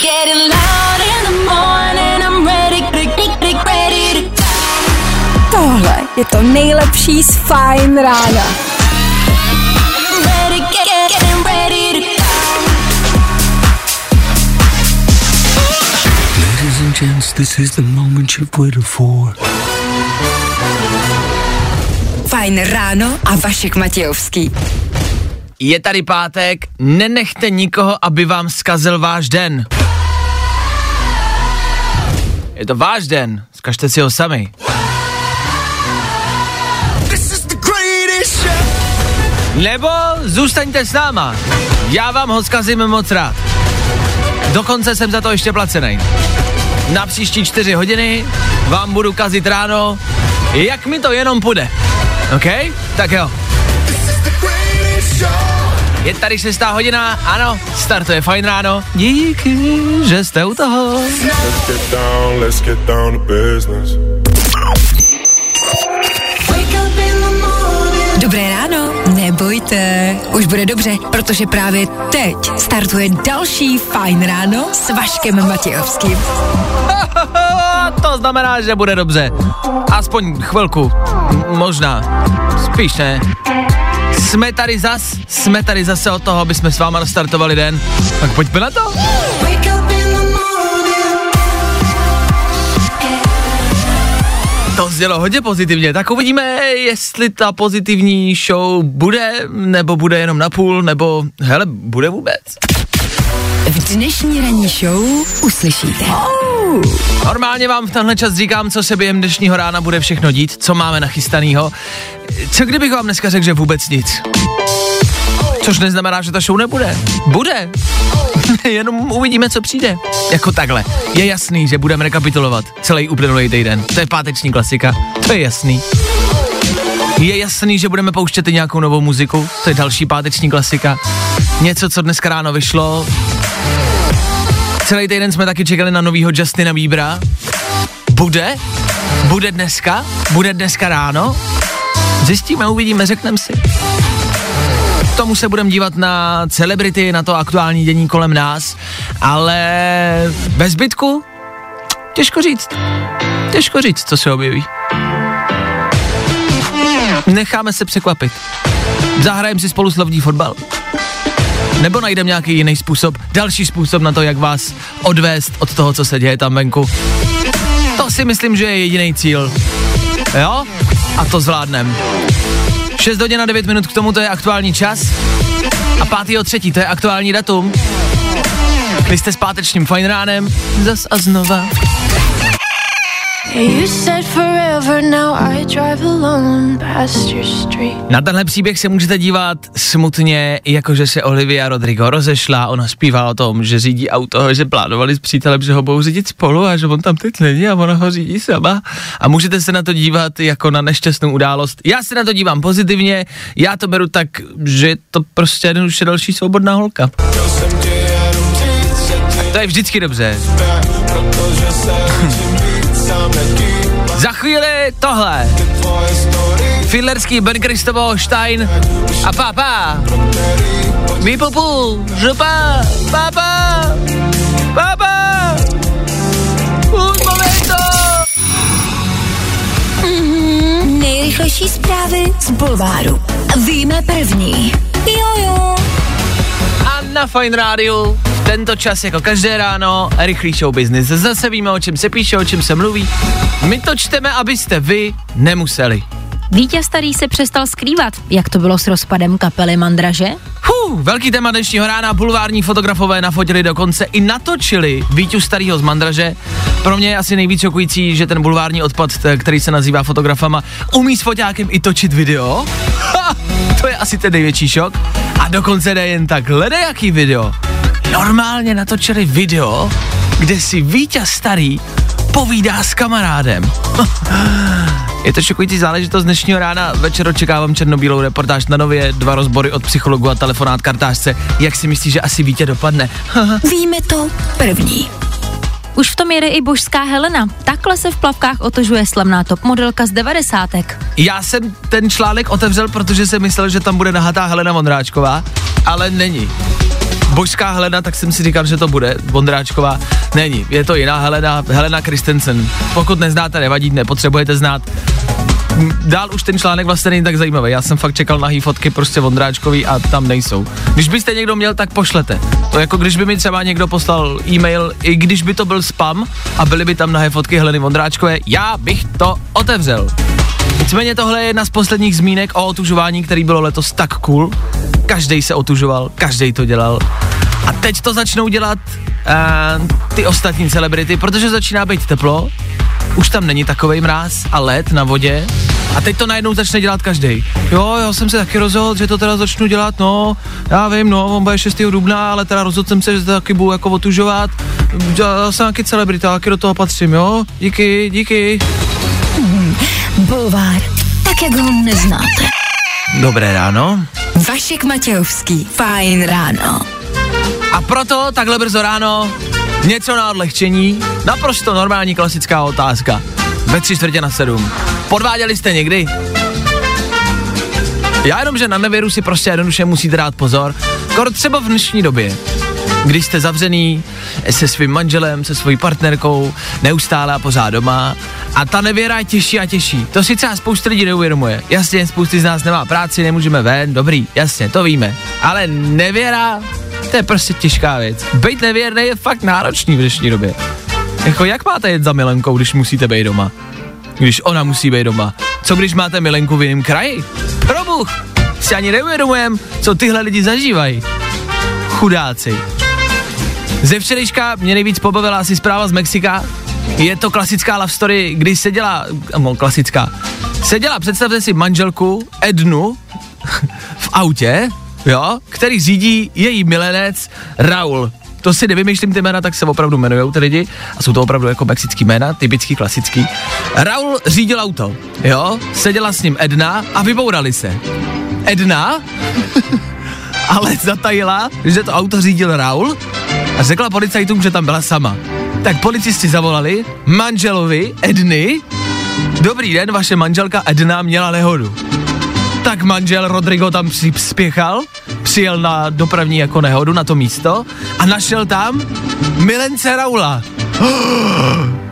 Getting loud in the morning, I'm ready, ready, ready to Tohle je to nejlepší z Fajn rána. ready, get, get, getting ready to Ladies and gents, this is the moment you've waited for. Fajn ráno a Vašek Matějovský. Je tady pátek, nenechte nikoho, aby vám zkazil váš den. Je to váš den, zkažte si ho sami. Nebo zůstaňte s náma, já vám ho zkazím moc rád. Dokonce jsem za to ještě placený. Na příští čtyři hodiny vám budu kazit ráno, jak mi to jenom půjde. OK? Tak jo. Je tady šestá hodina, ano, startuje fajn ráno. Díky, že jste u toho. Let's get down, let's get down to business. Dobré ráno, nebojte, už bude dobře, protože právě teď startuje další Fajn ráno s Vaškem Matějovským. to znamená, že bude dobře. Aspoň chvilku. Možná. Spíš ne. Jsme tady zas, jsme tady zase od toho, aby jsme s váma nastartovali den. Tak pojďme na to. To znělo hodně pozitivně, tak uvidíme, jestli ta pozitivní show bude, nebo bude jenom na půl, nebo hele, bude vůbec. V dnešní ranní show uslyšíte. Normálně vám v tenhle čas říkám, co se během dnešního rána bude všechno dít, co máme nachystanýho. Co kdybych vám dneska řekl, že vůbec nic? Což neznamená, že ta show nebude. Bude. Jenom uvidíme, co přijde. Jako takhle. Je jasný, že budeme rekapitulovat celý uplynulý týden. To je páteční klasika. To je jasný. Je jasný, že budeme pouštět i nějakou novou muziku. To je další páteční klasika. Něco, co dneska ráno vyšlo, Celý týden jsme taky čekali na novýho Justina Biebera. Bude? Bude dneska? Bude dneska ráno? Zjistíme, uvidíme, řekneme si. K tomu se budeme dívat na celebrity, na to aktuální dění kolem nás, ale bez zbytku těžko říct. Těžko říct, co se objeví. Necháme se překvapit. Zahrajeme si spolu slovní fotbal. Nebo najdeme nějaký jiný způsob, další způsob na to, jak vás odvést od toho, co se děje tam venku. To si myslím, že je jediný cíl. Jo? A to zvládnem. 6 hodin a 9 minut k tomu to je aktuální čas. A 5. třetí, to je aktuální datum. Vy jste s pátečním fajn ránem. Zas a znova. Na tenhle příběh se můžete dívat smutně, jakože se Olivia Rodrigo rozešla, ona zpívala o tom, že řídí auto, že plánovali s přítelem, že ho budou řídit spolu a že on tam teď není a ona ho řídí sama. A můžete se na to dívat jako na nešťastnou událost. Já se na to dívám pozitivně, já to beru tak, že je to prostě jeden už je další svobodná holka. To je vždycky dobře. Za chvíli tohle. Fiedlerský, Ben Kristovo, Stein a Papa. Mi pupu, župa, Papa, Papa. Un momento. Nejrychlejší zprávy z Bulváru. Víme první. Jojo. Na Fine Rádiu v tento čas jako každé ráno rychlý show business. Zase víme, o čem se píše, o čem se mluví. My to čteme, abyste vy nemuseli. Vítě Starý se přestal skrývat. Jak to bylo s rozpadem kapely Mandraže? Huh, velký téma dnešního rána, bulvární fotografové nafotili dokonce i natočili Víťu starého z Mandraže. Pro mě je asi nejvíc šokující, že ten bulvární odpad, který se nazývá fotografama, umí s foťákem i točit video. Ha, to je asi ten největší šok. A dokonce jde jen tak jaký video. Normálně natočili video, kde si Vítě starý povídá s kamarádem. Je to šokující záležitost dnešního rána. Večer očekávám černobílou reportáž na nově, dva rozbory od psychologu a telefonát kartářce. Jak si myslíš, že asi Vítě dopadne? Víme to první. Už v tom jede i božská Helena. Takhle se v plavkách otožuje slavná top modelka z devadesátek. Já jsem ten článek otevřel, protože jsem myslel, že tam bude nahatá Helena Vondráčková, ale není. Božská Helena, tak jsem si říkal, že to bude Vondráčková. Není, je to jiná Helena, Helena Christensen. Pokud neznáte, nevadí, nepotřebujete znát. Dál už ten článek vlastně není tak zajímavý. Já jsem fakt čekal nahý fotky prostě Vondráčkový a tam nejsou. Když byste někdo měl, tak pošlete. To jako když by mi třeba někdo poslal e-mail, i když by to byl spam a byly by tam nahé fotky Heleny Vondráčkové, já bych to otevřel. Nicméně tohle je jedna z posledních zmínek o otužování, který bylo letos tak cool. Každý se otužoval, každý to dělal. A teď to začnou dělat uh, ty ostatní celebrity, protože začíná být teplo, už tam není takový mráz a led na vodě a teď to najednou začne dělat každý. Jo, já jsem se taky rozhodl, že to teda začnu dělat, no, já vím, no, on bude 6. dubna, ale teda rozhodl jsem se, že to taky budu jako otužovat. Já jsem taky celebrita, taky do toho patřím, jo, díky, díky. Bulvár, tak jak ho neznáte. Dobré ráno. Vašek Matějovský, fajn ráno. A proto takhle brzo ráno něco na odlehčení, naprosto normální klasická otázka. Ve tři čtvrtě na sedm. Podváděli jste někdy? Já jenom, že na nevěru si prostě jednoduše musíte dát pozor. Kor třeba v dnešní době, když jste zavřený se svým manželem, se svojí partnerkou, neustále a pořád doma a ta nevěra je těžší a těžší. To si třeba spousta lidí neuvědomuje. Jasně, spousty z nás nemá práci, nemůžeme ven, dobrý, jasně, to víme. Ale nevěra, to je prostě těžká věc. Být nevěrný je fakt náročný v dnešní době. Jako jak máte jet za milenkou, když musíte být doma? Když ona musí být doma. Co když máte milenku v jiném kraji? Probuch! Si ani neuvědomujem, co tyhle lidi zažívají. Chudáci. Ze včerejška mě nejvíc pobavila asi zpráva z Mexika. Je to klasická love story, kdy seděla, no klasická, seděla, představte si manželku Ednu v autě, jo, který řídí její milenec Raul. To si nevymýšlím ty jména, tak se opravdu jmenují ty lidi a jsou to opravdu jako mexický jména, typický, klasický. Raul řídil auto, jo, seděla s ním Edna a vybourali se. Edna ale zatajila, že to auto řídil Raul a řekla policajtům, že tam byla sama. Tak policisti zavolali manželovi Edny, dobrý den, vaše manželka Edna měla nehodu. Tak manžel Rodrigo tam spěchal, přijel na dopravní jako nehodu na to místo a našel tam milence Raula.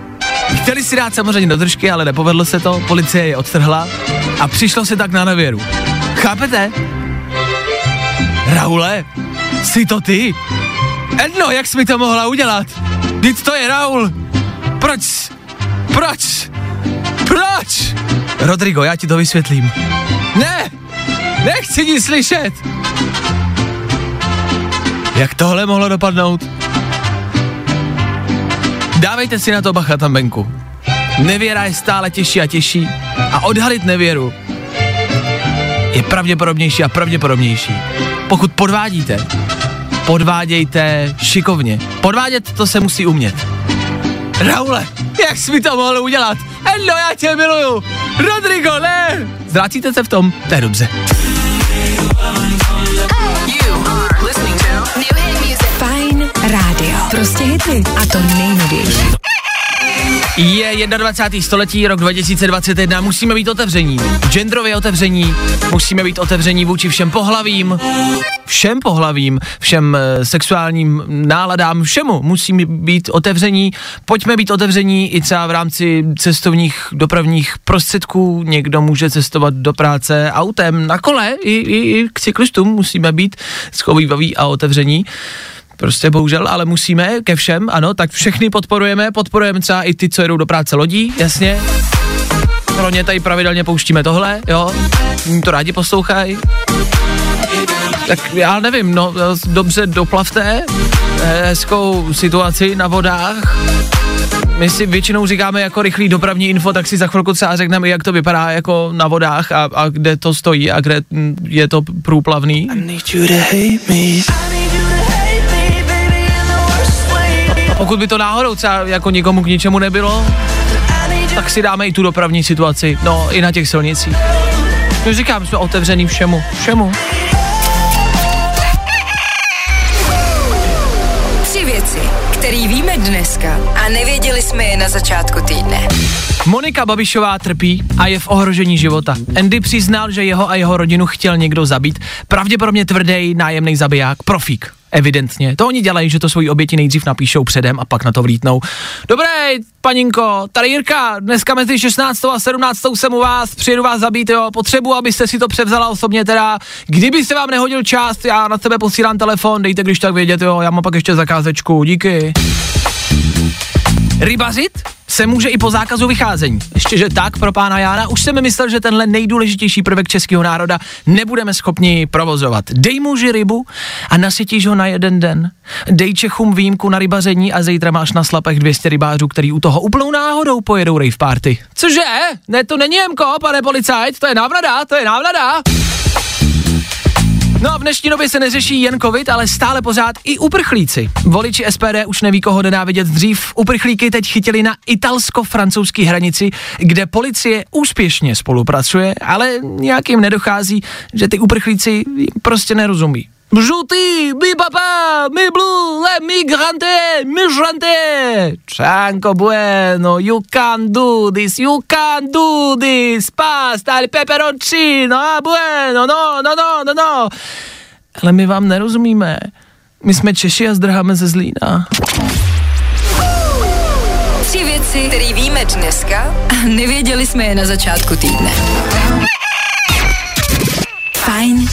Chtěli si dát samozřejmě do držky, ale nepovedlo se to, policie je odtrhla a přišlo se tak na nevěru. Chápete? Raule, jsi to ty? Edno, jak jsi mi to mohla udělat? Vždyť to je Raul. Proč? Proč? Proč? Rodrigo, já ti to vysvětlím. Ne! Nechci nic slyšet! Jak tohle mohlo dopadnout? Dávejte si na to bacha tam venku. Nevěra je stále těžší a těžší a odhalit nevěru je pravděpodobnější a pravděpodobnější. Pokud podvádíte, podvádějte šikovně. Podvádět to se musí umět. Raule, jak jsi mi to mohl udělat? Hello, já tě miluju. Rodrigo, ne! Zvracíte se v tom? To je dobře. Fajn rádio. Prostě hity. A to nejnovější. Je 21. století, rok 2021, musíme být otevření. Genderově otevření, musíme být otevření vůči všem pohlavím, všem pohlavím, všem e, sexuálním náladám, všemu musíme být otevření. Pojďme být otevření i třeba v rámci cestovních dopravních prostředků. Někdo může cestovat do práce autem, na kole, i, i, i k cyklistům musíme být schovývaví a otevření. Prostě bohužel, ale musíme ke všem, ano, tak všechny podporujeme, podporujeme třeba i ty, co jedou do práce lodí, jasně. Pro ně tady pravidelně pouštíme tohle, jo, to rádi poslouchají. Tak já nevím, no, dobře doplavte, eh, hezkou situaci na vodách. My si většinou říkáme jako rychlý dopravní info, tak si za chvilku třeba řekneme, jak to vypadá jako na vodách a, a kde to stojí a kde mm, je to průplavný. Pokud by to náhodou třeba jako nikomu k ničemu nebylo, tak si dáme i tu dopravní situaci, no i na těch silnicích. No říkám, jsme otevřený všemu, všemu. Tři věci, které víme dneska a nevěděli jsme je na začátku týdne. Monika Babišová trpí a je v ohrožení života. Andy přiznal, že jeho a jeho rodinu chtěl někdo zabít. Pravděpodobně tvrdý nájemný zabiják, profík. Evidentně. To oni dělají, že to svoji oběti nejdřív napíšou předem a pak na to vlítnou. Dobré, paninko, tady Jirka, dneska mezi 16. a 17. jsem u vás, přijedu vás zabít, jo, potřebuji, abyste si to převzala osobně teda. Kdyby se vám nehodil čas, já na tebe posílám telefon, dejte když tak vědět, jo, já mám pak ještě zakázečku, díky. Rybařit se může i po zákazu vycházení. Ještě, že tak pro pána Jána, už jsem myslel, že tenhle nejdůležitější prvek českého národa nebudeme schopni provozovat. Dej muži rybu a nasytíš ho na jeden den. Dej Čechům výjimku na rybaření a zítra máš na slapech 200 rybářů, který u toho úplnou náhodou pojedou rave party. Cože? Ne, to není Jemko, pane policajt, to je návnada, to je návnada. No a v dnešní době se neřeší jen covid, ale stále pořád i uprchlíci. Voliči SPD už neví, koho vidět dřív. Uprchlíky teď chytili na italsko-francouzské hranici, kde policie úspěšně spolupracuje, ale nějakým nedochází, že ty uprchlíci prostě nerozumí. Žlutý, mi papa, mi blue, le migrante, migrante. Čanko bueno, you can do this, you can do this. Pasta, il peperoncino, ah bueno, no, no, no, no, no. Ale my vám nerozumíme. My jsme Češi a zdrháme ze Zlína. Tři věci, které víme dneska a nevěděli jsme je na začátku týdne. Fajn.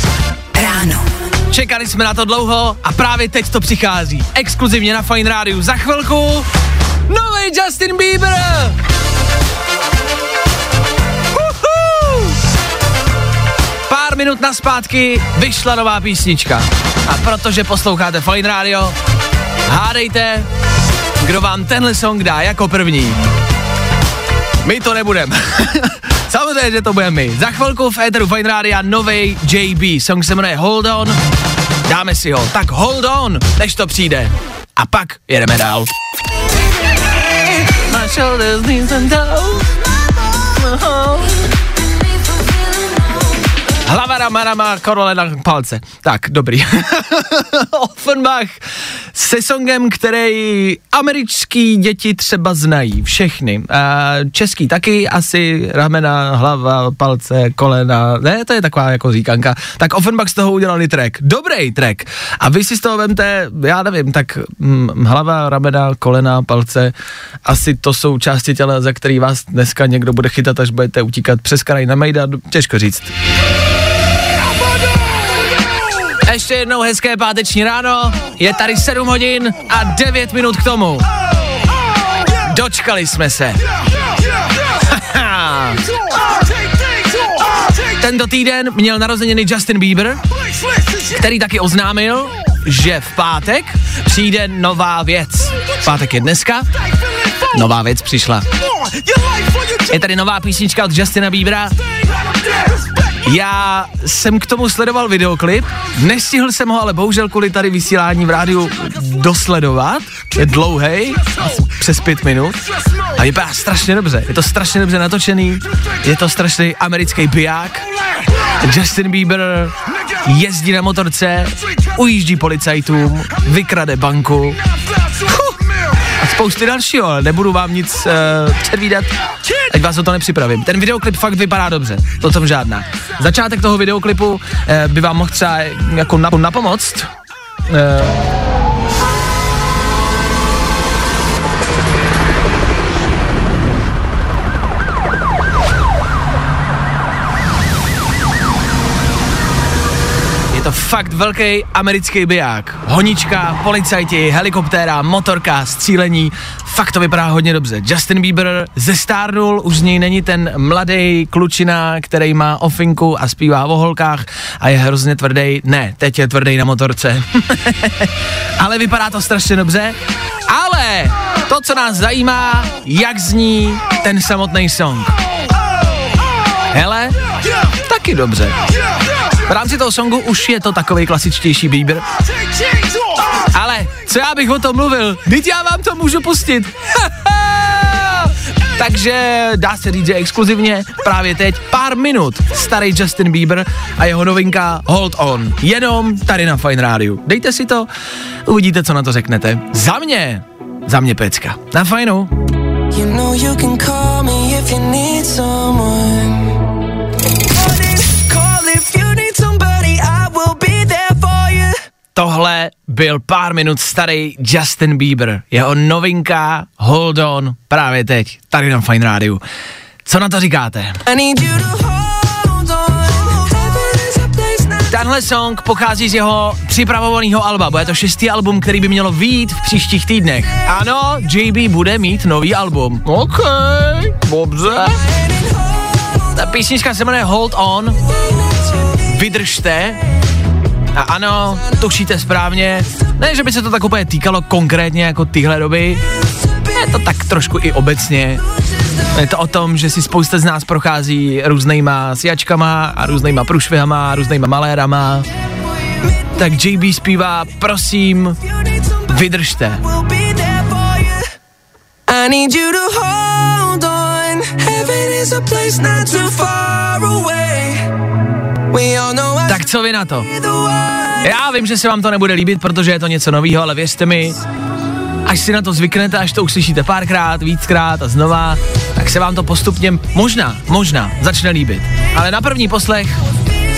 Čekali jsme na to dlouho a právě teď to přichází. Exkluzivně na Fine Radio. Za chvilku nový Justin Bieber! Uhu! Pár minut na zpátky vyšla nová písnička. A protože posloucháte Fine Radio, hádejte, kdo vám tenhle song dá jako první. My to nebudeme. Samozřejmě, že to budeme my. Za chvilku v Eteru Fine Radio nový JB. Song se jmenuje Hold On. Dáme si ho. Tak hold on, než to přijde. A pak jedeme dál. My. Hlava rama rama, korole na palce. Tak, dobrý. Offenbach se songem, který americký děti třeba znají, všechny. A český taky, asi ramena, hlava, palce, kolena, ne, to je taková jako říkanka. Tak Offenbach z toho udělali track. Dobrý track. A vy si z toho vemte, já nevím, tak hm, hlava, ramena, kolena, palce, asi to jsou části těla, za který vás dneska někdo bude chytat, až budete utíkat přes kraj na Mejda, těžko říct. Ještě jednou hezké páteční ráno, je tady 7 hodin a 9 minut k tomu. Dočkali jsme se. Tento týden měl narozeniny Justin Bieber, který taky oznámil, že v pátek přijde nová věc. Pátek je dneska, nová věc přišla. Je tady nová písnička od Justina Biebera, já jsem k tomu sledoval videoklip, nestihl jsem ho ale bohužel kvůli tady vysílání v rádiu dosledovat, je dlouhý, přes pět minut. A vypadá strašně dobře, je to strašně dobře natočený, je to strašný americký biják, Justin Bieber jezdí na motorce, ujíždí policajtům, vykrade banku, a spousty dalšího, ale nebudu vám nic uh, předvídat, ať vás o to nepřipravím. Ten videoklip fakt vypadá dobře, to tom žádná. Začátek toho videoklipu uh, by vám mohl třeba jako nap- napomoct. Uh, fakt velký americký biják. Honička, policajti, helikoptéra, motorka, střílení. Fakt to vypadá hodně dobře. Justin Bieber zestárnul, už z něj není ten mladý klučina, který má ofinku a zpívá o holkách a je hrozně tvrdý. Ne, teď je tvrdý na motorce. Ale vypadá to strašně dobře. Ale to, co nás zajímá, jak zní ten samotný song. Hele, taky dobře. V rámci toho songu už je to takový klasičtější Bieber. Ale co já bych o tom mluvil? Teď já vám to můžu pustit. Takže dá se říct, že exkluzivně právě teď pár minut starý Justin Bieber a jeho novinka Hold On. Jenom tady na Fine Radio. Dejte si to, uvidíte, co na to řeknete. Za mě, za mě pecka. Na fajnu. You know you can call me if you need. Tohle byl pár minut starý Justin Bieber. Jeho novinka Hold On právě teď, tady na Fine Radio. Co na to říkáte? Tenhle song pochází z jeho připravovaného alba. Bude to šestý album, který by mělo výjít v příštích týdnech. Ano, JB bude mít nový album. OK, dobře. Ta písnička se jmenuje Hold On. Vydržte. A ano, tušíte správně. Ne, že by se to tak úplně týkalo konkrétně jako tyhle doby. Je to tak trošku i obecně. Je to o tom, že si spousta z nás prochází různýma sjačkama a různýma průšvihama a různýma malérama. Tak JB zpívá, prosím, vydržte. I need you to hold on. Heaven is a place not too far away. We all know Tak co vy na to? Já vím, že se vám to nebude líbit, protože je to něco nového, ale věřte mi, až si na to zvyknete, až to uslyšíte párkrát, víckrát a znova, tak se vám to postupně možná, možná začne líbit. Ale na první poslech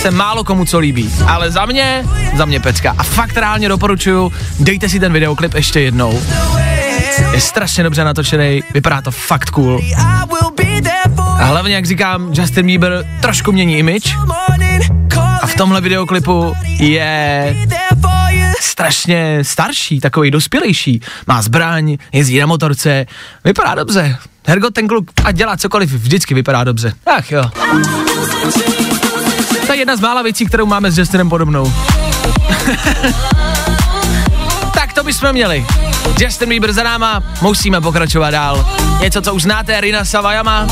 se málo komu co líbí. Ale za mě, za mě pecka. A fakt reálně doporučuju, dejte si ten videoklip ještě jednou. Je strašně dobře natočený, vypadá to fakt cool. A hlavně, jak říkám, Justin Bieber trošku mění image a v tomhle videoklipu je strašně starší, takový dospělejší. Má zbraň, jezdí na motorce, vypadá dobře. Hergo, ten kluk, a dělá cokoliv, vždycky vypadá dobře. Ach jo. To je jedna z mála věcí, kterou máme s Justinem podobnou. tak to bychom měli. Justin Bieber za náma, musíme pokračovat dál. Něco, co už znáte, Rina Savajama.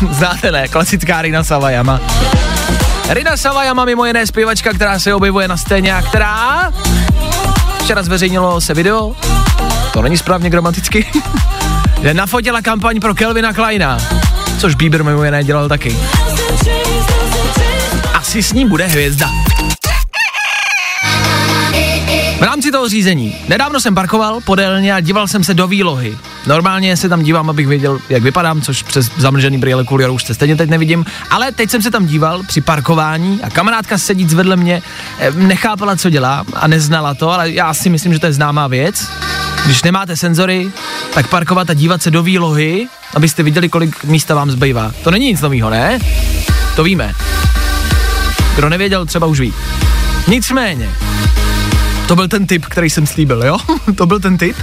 znáte ne, klasická Rina Savajama. Rina Savajama mimo jiné zpěvačka, která se objevuje na scéně a která včera zveřejnilo se video, to není správně gramaticky, že nafotila kampaň pro Kelvina Kleina, což Bieber mimo jiné dělal taky. Asi s ním bude hvězda. V rámci toho řízení. Nedávno jsem parkoval podélně a díval jsem se do výlohy. Normálně se tam dívám, abych věděl, jak vypadám, což přes zamlžený brýle kvůli už se stejně teď nevidím. Ale teď jsem se tam díval při parkování a kamarádka sedíc vedle mě eh, nechápala, co dělám a neznala to, ale já si myslím, že to je známá věc. Když nemáte senzory, tak parkovat a dívat se do výlohy, abyste viděli, kolik místa vám zbývá. To není nic nového, ne? To víme. Kdo nevěděl, třeba už ví. Nicméně, to byl ten tip, který jsem slíbil, jo? to byl ten tip.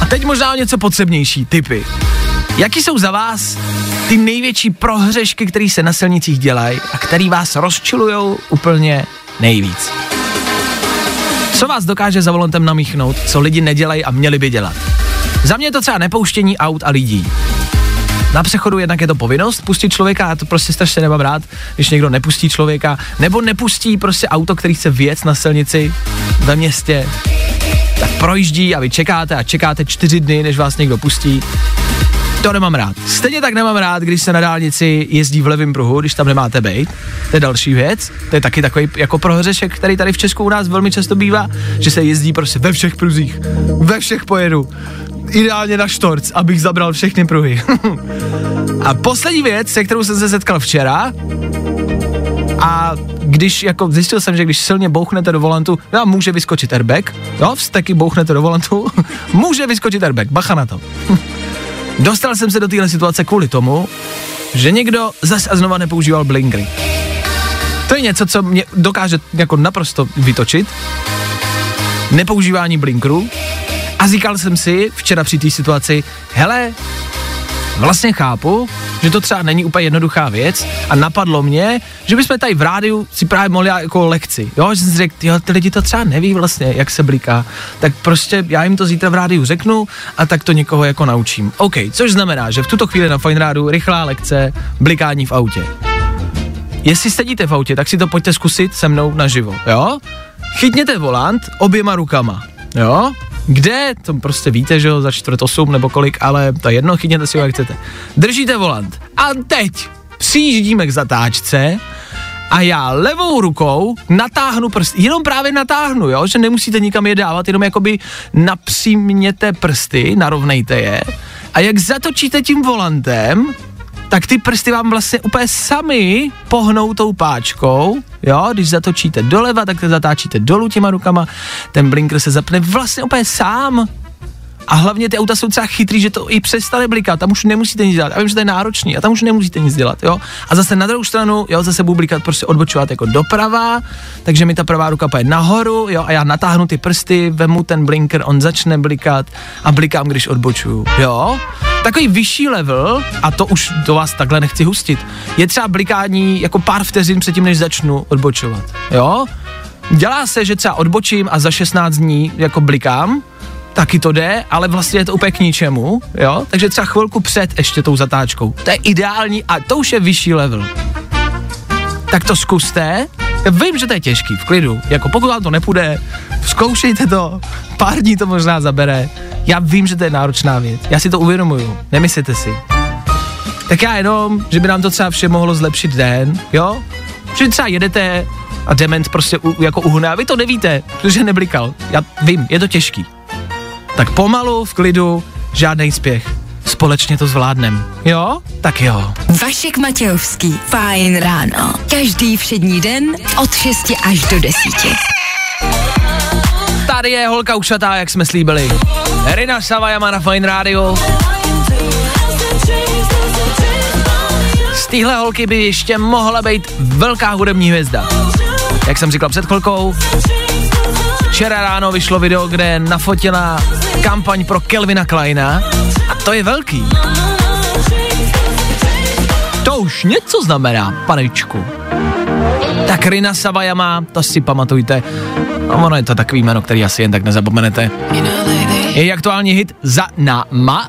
A teď možná o něco potřebnější, typy. Jaký jsou za vás ty největší prohřešky, které se na silnicích dělají a který vás rozčilujou úplně nejvíc? Co vás dokáže za volantem namíchnout, co lidi nedělají a měli by dělat? Za mě je to třeba nepouštění aut a lidí. Na přechodu jednak je to povinnost pustit člověka, já to prostě strašně nemám rád, když někdo nepustí člověka, nebo nepustí prostě auto, který chce vjet na silnici ve městě, tak projíždí a vy čekáte a čekáte čtyři dny, než vás někdo pustí. To nemám rád. Stejně tak nemám rád, když se na dálnici jezdí v levém pruhu, když tam nemáte bejt. To je další věc. To je taky takový jako prohřešek, který tady v Česku u nás velmi často bývá, že se jezdí prostě ve všech pruzích. Ve všech pojedu. Ideálně na štorc, abych zabral všechny pruhy. a poslední věc, se kterou jsem se setkal včera, a když jako zjistil jsem, že když silně bouchnete do volantu, no, může vyskočit airbag, jo, vzteky bouchnete do volantu, může vyskočit airbag, bacha na to. Dostal jsem se do téhle situace kvůli tomu, že někdo zase a znova nepoužíval blinkry. To je něco, co mě dokáže jako naprosto vytočit. Nepoužívání blinkru. A říkal jsem si včera při té situaci, hele, vlastně chápu, že to třeba není úplně jednoduchá věc a napadlo mě, že bychom tady v rádiu si právě mohli jako lekci. Jo, že jsem řekl, jo, ty lidi to třeba neví vlastně, jak se bliká. Tak prostě já jim to zítra v rádiu řeknu a tak to někoho jako naučím. OK, což znamená, že v tuto chvíli na Fine Rádu rychlá lekce blikání v autě. Jestli sedíte v autě, tak si to pojďte zkusit se mnou naživo, jo? Chytněte volant oběma rukama, jo? Kde? To prostě víte, že jo, za čtvrt osm nebo kolik, ale to je jedno, chytněte si ho, jak chcete. Držíte volant. A teď přijíždíme k zatáčce a já levou rukou natáhnu prsty, jenom právě natáhnu, jo, že nemusíte nikam je dávat, jenom jakoby napřímněte prsty, narovnejte je a jak zatočíte tím volantem, tak ty prsty vám vlastně úplně sami pohnou tou páčkou, jo, když zatočíte doleva, tak to zatáčíte dolů těma rukama, ten blinker se zapne vlastně úplně sám, a hlavně ty auta jsou třeba chytrý, že to i přestane blikat, tam už nemusíte nic dělat. Já vím, že to je náročný a tam už nemusíte nic dělat, jo. A zase na druhou stranu, jo, zase budu blikat prostě odbočovat jako doprava, takže mi ta pravá ruka pojede nahoru, jo, a já natáhnu ty prsty, vemu ten blinker, on začne blikat a blikám, když odbočuju, jo. Takový vyšší level, a to už do vás takhle nechci hustit, je třeba blikání jako pár vteřin předtím, než začnu odbočovat, jo. Dělá se, že třeba odbočím a za 16 dní jako blikám, taky to jde, ale vlastně je to úplně k ničemu, jo? Takže třeba chvilku před ještě tou zatáčkou. To je ideální a to už je vyšší level. Tak to zkuste. Já vím, že to je těžký, v klidu. Jako pokud vám to nepůjde, zkoušejte to. Pár dní to možná zabere. Já vím, že to je náročná věc. Já si to uvědomuju. Nemyslíte si. Tak já jenom, že by nám to třeba vše mohlo zlepšit den, jo? Že třeba jedete a dement prostě u, jako uhne a vy to nevíte, protože neblikal. Já vím, je to těžký. Tak pomalu, v klidu, žádný spěch. Společně to zvládnem. Jo? Tak jo. Vašek Matějovský. Fajn ráno. Každý všední den od 6 až do 10. Tady je holka ušatá, jak jsme slíbili. Rina Savajama na Fine Radio. Z téhle holky by ještě mohla být velká hudební hvězda. Jak jsem říkal před chvilkou, včera ráno vyšlo video, kde nafotila kampaň pro Kelvina Kleina a to je velký. To už něco znamená, panečku. Tak Rina Savajama, to si pamatujte. A ono je to takový jméno, který asi jen tak nezapomenete. Je aktuální hit za náma.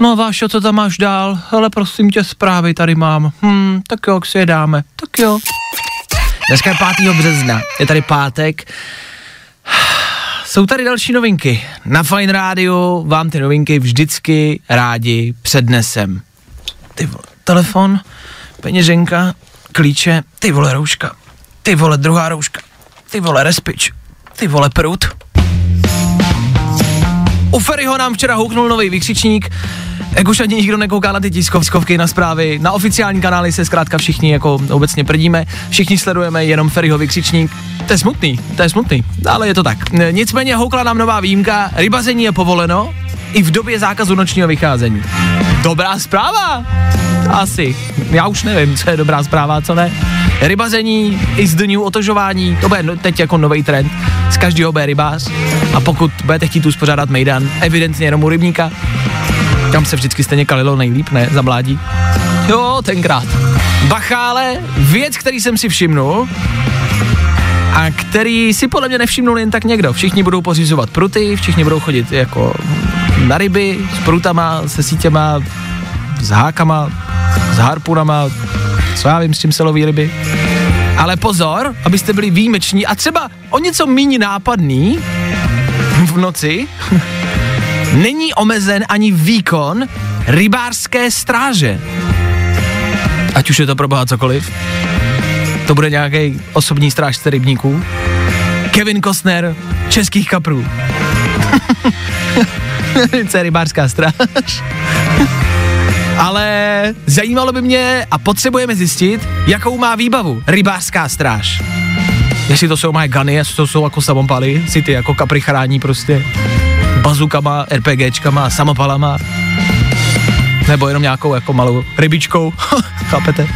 No Vášo, co tam máš dál? Ale prosím tě, zprávy tady mám. Hm, tak jo, si je dáme. Tak jo. Dneska je 5. března, je tady pátek. Jsou tady další novinky. Na Fine Radio vám ty novinky vždycky rádi přednesem. Ty vole, telefon, peněženka, klíče, ty vole rouška, ty vole druhá rouška, ty vole respič, ty vole prut. U Ferryho nám včera houknul nový vykřičník, jak už ani nikdo nekouká na ty tiskovky, na zprávy, na oficiální kanály se zkrátka všichni jako obecně prdíme, všichni sledujeme jenom Ferryho vykřičník, to je smutný, to je smutný, ale je to tak. Nicméně houkla nám nová výjimka, rybazení je povoleno i v době zákazu nočního vycházení. Dobrá zpráva! Asi. Já už nevím, co je dobrá zpráva, co ne. Rybazení i z dňů otožování, to bude no- teď jako nový trend. Z každého bude rybář. A pokud budete chtít uspořádat mejdan, evidentně jenom u rybníka, tam se vždycky stejně kalilo nejlíp, ne? Za mládí. Jo, tenkrát. Bachále, věc, který jsem si všimnul, a který si podle mě nevšimnul jen tak někdo. Všichni budou pořizovat pruty, všichni budou chodit jako na ryby, s prutama, se sítěma, s hákama, s harpunama, co já vím, s čím se loví ryby. Ale pozor, abyste byli výjimeční a třeba o něco méně nápadný v noci, není omezen ani výkon rybářské stráže. Ať už je to pro boha cokoliv. To bude nějaký osobní strážce rybníků. Kevin Costner, českých kaprů. Co je rybářská stráž? Ale zajímalo by mě a potřebujeme zjistit, jakou má výbavu rybářská stráž. Jestli to jsou moje gany, jestli to jsou jako samopaly, si ty jako kapry chrání prostě bazukama, RPGčkama, samopalama, nebo jenom nějakou jako malou rybičkou, chápete?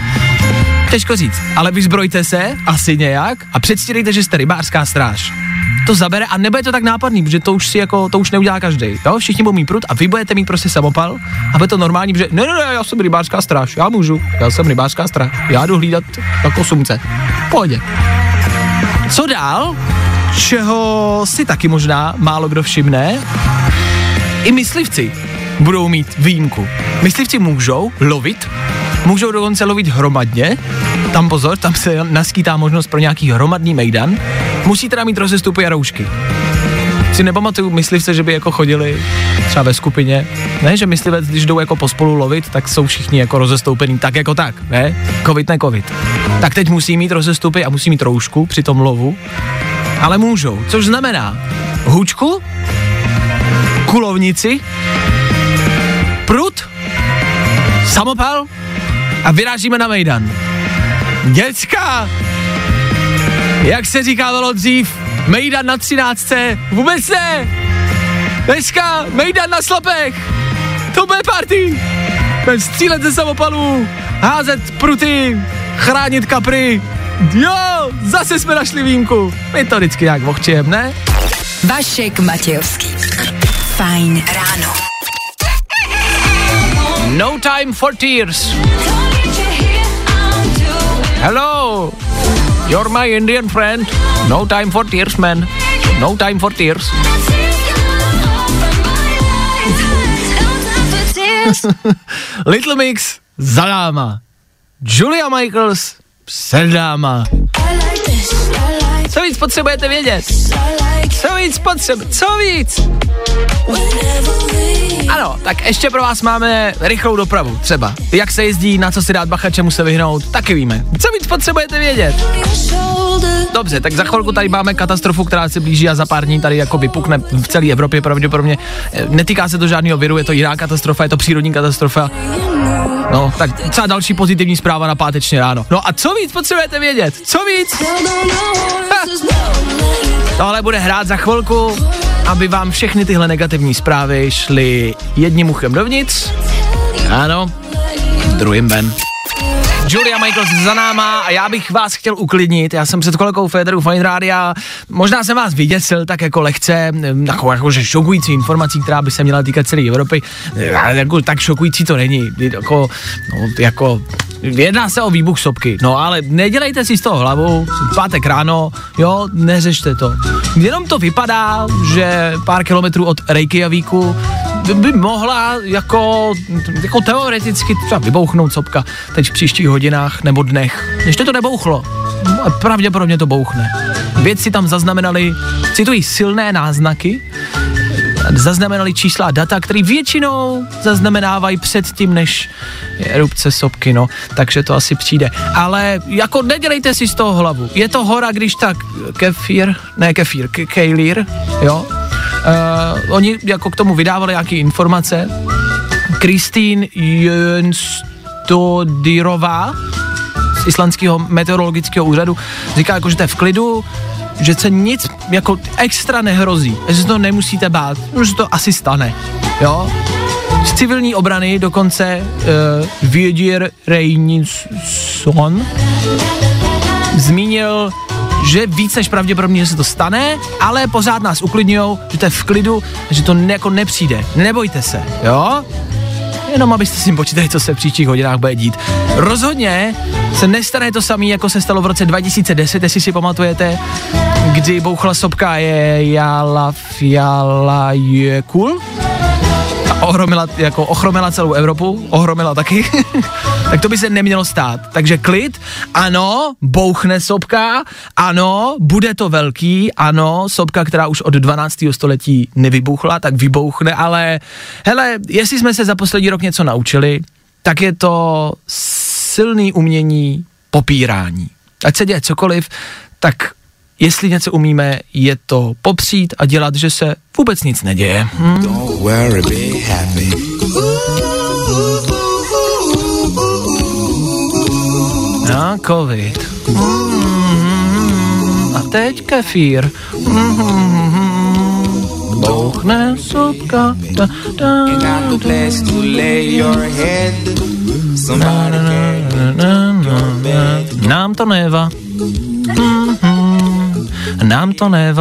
Těžko říct, ale vyzbrojte se, asi nějak, a předstírejte, že jste rybářská stráž. To zabere a nebude to tak nápadný, protože to už si jako, to už neudělá každý. Jo? Všichni budou mít prut a vy budete mít prostě samopal a bude to normální, protože ne, ne, ne, já jsem rybářská stráž, já můžu, já jsem rybářská stráž, já jdu hlídat jako sumce. Pohodě. Co dál? Čeho si taky možná málo kdo všimne, i myslivci budou mít výjimku. Myslivci můžou lovit, můžou dokonce lovit hromadně, tam pozor, tam se naskýtá možnost pro nějaký hromadný mejdan, musí teda mít rozestupy a roušky. Si nepamatuju myslivce, že by jako chodili třeba ve skupině. Ne, že myslivec, když jdou jako pospolu lovit, tak jsou všichni jako rozestoupený tak jako tak, ne? Covid ne covid. Tak teď musí mít rozestupy a musí mít roušku při tom lovu, ale můžou, což znamená hůčku, kulovnici samopal a vyrážíme na Mejdan. Děcka! Jak se říkávalo dřív, Mejdan na třináctce, vůbec ne! Dneska Mejdan na slopech! To bude party! Střílet ze samopalů, házet pruty, chránit kapry. Jo, zase jsme našli výjimku. My to vždycky nějak vohčijem, ne? Vašek Matějovský. Fajn ráno. No time for tears. Hello, you're my Indian friend. No time for tears, man. No time for tears. Little Mix za náma. Julia Michaels před náma. Co víc potřebujete vědět? Co víc potřebujete? Co víc? Ano, tak ještě pro vás máme rychlou dopravu, třeba. Jak se jezdí, na co si dát bacha, čemu se vyhnout, taky víme. Co víc potřebujete vědět? Dobře, tak za chvilku tady máme katastrofu, která se blíží a za pár dní tady jako vypukne v celé Evropě pravděpodobně. Eh, Netýká se to žádného viru, je to jiná katastrofa, je to přírodní katastrofa. No, tak třeba další pozitivní zpráva na páteční ráno. No a co víc potřebujete vědět? Co víc? Ha. Tohle bude hrát za chvilku, aby vám všechny tyhle negativní zprávy šly jedním uchem dovnitř. Ano, druhým ven. Julia Michaels za náma a já bych vás chtěl uklidnit. Já jsem před kolegou Federu Fine Rádia, možná jsem vás vyděsil tak jako lehce, jako, jako že šokující informací, která by se měla týkat celé Evropy, ale jako tak šokující to není. Jako, no, jako Jedná se o výbuch sopky, no ale nedělejte si z toho hlavu, pátek ráno, jo, neřešte to. Jenom to vypadá, že pár kilometrů od Reykjavíku by, mohla jako, jako teoreticky třeba vybouchnout sopka teď v příštích hodinách nebo dnech. Ještě to nebouchlo, pravděpodobně to bouchne. Vědci tam zaznamenali, citují, silné náznaky, zaznamenali čísla a data, které většinou zaznamenávají před tím, než erupce sopky, no, takže to asi přijde. Ale jako nedělejte si z toho hlavu. Je to hora, když tak kefír, ne kefír, ke- kejlír, jo. Uh, oni jako k tomu vydávali nějaké informace. Kristýn Jönstodirová z islandského meteorologického úřadu říká jako, že to je v klidu, že se nic jako extra nehrozí, že se to nemusíte bát, že to asi stane, jo. Z civilní obrany dokonce uh, Věděr Reynisson zmínil, že víc než pravděpodobně, že se to stane, ale pořád nás uklidňují, že to je v klidu, že to ne, jako nepřijde. Nebojte se, jo? Jenom abyste si počítali, co se v příštích hodinách bude dít. Rozhodně se nestane to samé, jako se stalo v roce 2010, jestli si pamatujete, kdy bouchla sopka je Jala Fiala Jökull a ohromila, jako ochromila celou Evropu, ohromila taky, tak to by se nemělo stát. Takže klid, ano, bouchne sopka, ano, bude to velký, ano, sopka, která už od 12. století nevybuchla, tak vybouchne, ale hele, jestli jsme se za poslední rok něco naučili, tak je to silný umění popírání. Ať se děje cokoliv, tak jestli něco umíme, je to popřít a dělat, že se vůbec nic neděje. Hm? Worry, happy. Na covid. Mm, a teď kefír. Mm, bouchne sopka. Da, da, no. Nám to neva. Mhm. Nám to may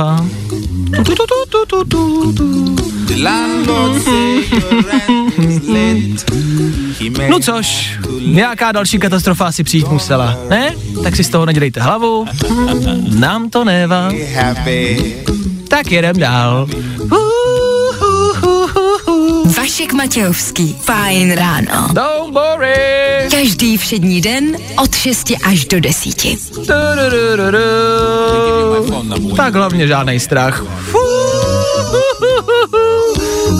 No což, nějaká další katastrofa asi přijít musela, ne? Tak si z toho nedělejte hlavu. Nám to happy. Tak jedem dál. Vašek Matějovský. Fajn ráno. Don't worry. Každý všední den od 6 až do 10. Du-du-du-du-du. Tak hlavně žádný strach.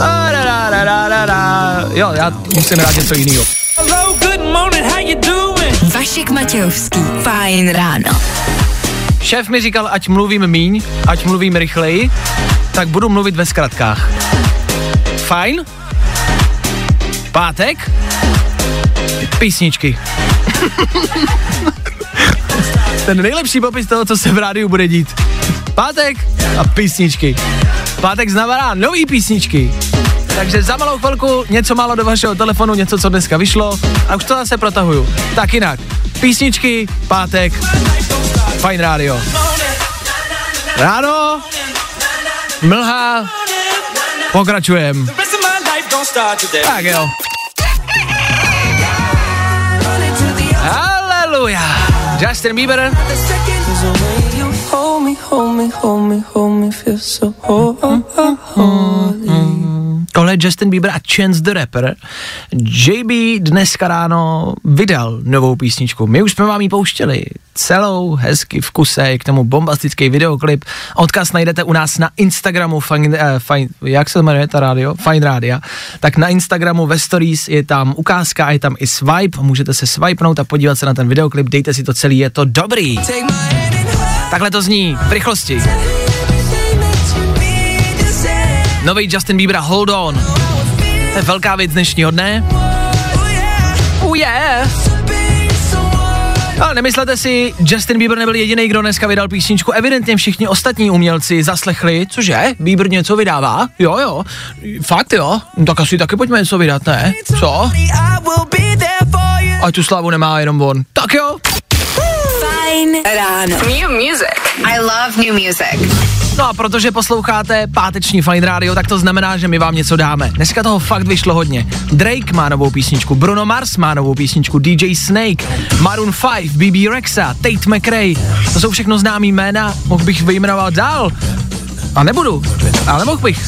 A da, da, da, da, da, da. Jo, já musím rád něco jiného. Vašek Matějovský. Fajn ráno. Šéf mi říkal, ať mluvím míň, ať mluvím rychleji, tak budu mluvit ve zkratkách. Fajn? Pátek? Písničky. Ten nejlepší popis toho, co se v rádiu bude dít. Pátek a písničky. Pátek znamená nový písničky. Takže za malou chvilku něco málo do vašeho telefonu, něco, co dneska vyšlo a už to zase protahuju. Tak jinak, písničky, pátek, fajn rádio. Ráno, mlha, pokračujem. Tak jo. Haleluja. Justin Bieber, Hold me, hold me, hold me, hold me, feel so holy. Tohle je Justin Bieber a Chance the Rapper. JB dneska ráno vydal novou písničku. My už jsme vám ji pouštěli celou, hezky v kuse, je k tomu bombastický videoklip. Odkaz najdete u nás na Instagramu, fine, uh, fine, jak se jmenuje ta rádio? Fine Radio. Tak na Instagramu ve stories je tam ukázka a je tam i swipe, můžete se swipenout a podívat se na ten videoklip, dejte si to celý, je to dobrý. Takhle to zní, v rychlosti. Nový Justin Bieber Hold On. To je velká věc dnešního dne. Oh yeah. Ale nemyslete si, Justin Bieber nebyl jediný, kdo dneska vydal písničku. Evidentně všichni ostatní umělci zaslechli, cože, Bieber něco vydává? Jo, jo, fakt jo, No tak asi taky pojďme něco vydat, ne? Co? Ať tu slavu nemá jenom on. Tak jo. Fajn ráno. New music. I love new music. No a protože posloucháte páteční Fine Radio, tak to znamená, že my vám něco dáme. Dneska toho fakt vyšlo hodně. Drake má novou písničku, Bruno Mars má novou písničku, DJ Snake, Maroon 5, BB Rexa, Tate McRae. To jsou všechno známý jména, mohl bych vyjmenovat dál. A nebudu, ale mohl bych.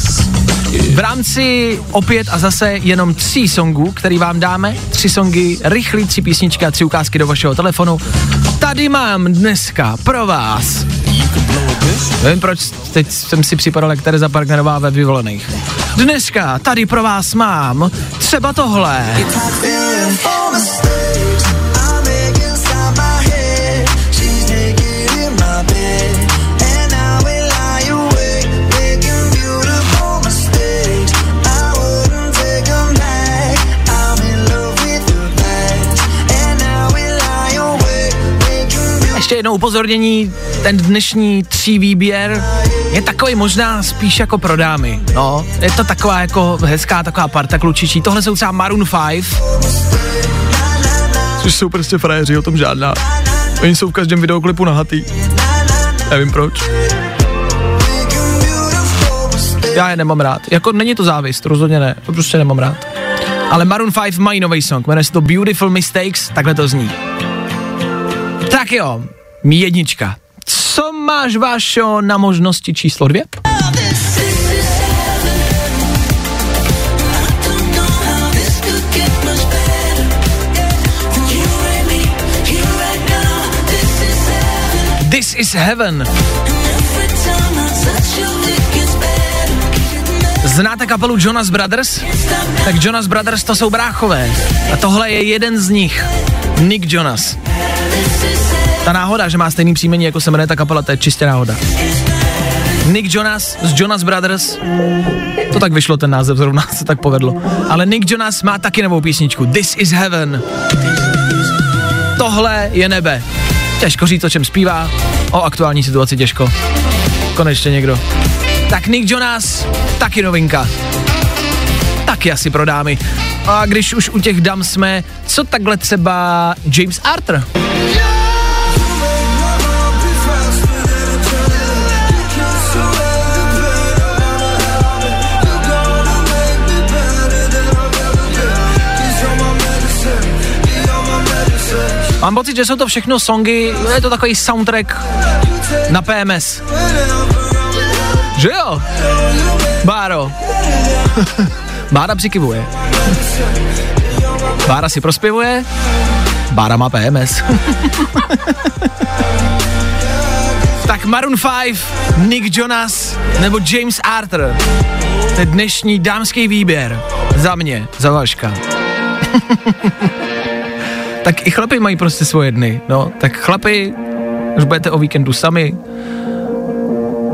V rámci opět a zase jenom tří songů, který vám dáme, tři songy, rychlý tři písničky a tři ukázky do vašeho telefonu. Tady mám dneska pro vás Nevím proč, teď jsem si připadal jak Tereza Parknerová ve vyvolených. Dneska tady pro vás mám třeba tohle. Ještě jedno upozornění, ten dnešní tří výběr je takový možná spíš jako pro dámy. No, je to taková jako hezká taková parta klučičí. Tohle jsou třeba Maroon 5. Což jsou prostě frajeři, o tom žádná. Oni jsou v každém videoklipu nahatý. Nevím proč. Já je nemám rád. Jako není to závist, rozhodně ne. To prostě nemám rád. Ale Maroon 5 mají nový song, jmenuje se to Beautiful Mistakes, takhle to zní. Tak jo, jednička. Co máš, Vášo, na možnosti číslo dvě? This is heaven. Znáte kapelu Jonas Brothers? Tak Jonas Brothers to jsou bráchové. A tohle je jeden z nich. Nick Jonas. Ta náhoda, že má stejný příjmení, jako se jmenuje ta kapela, to je čistě náhoda. Nick Jonas z Jonas Brothers, to tak vyšlo ten název, zrovna se tak povedlo. Ale Nick Jonas má taky novou písničku, This is Heaven. Tohle je nebe. Těžko říct, o čem zpívá, o aktuální situaci těžko. Konečně někdo. Tak Nick Jonas, taky novinka. Taky asi pro dámy. A když už u těch dam jsme, co takhle třeba James Arthur? Mám pocit, že jsou to všechno songy, je to takový soundtrack na PMS. Že jo? Báro. Bára přikivuje. Bára si prospěvuje, Bára má PMS. tak Maroon 5, Nick Jonas nebo James Arthur. To je dnešní dámský výběr. Za mě, za Vaška. tak i chlapi mají prostě svoje dny, no. Tak chlapi, už budete o víkendu sami,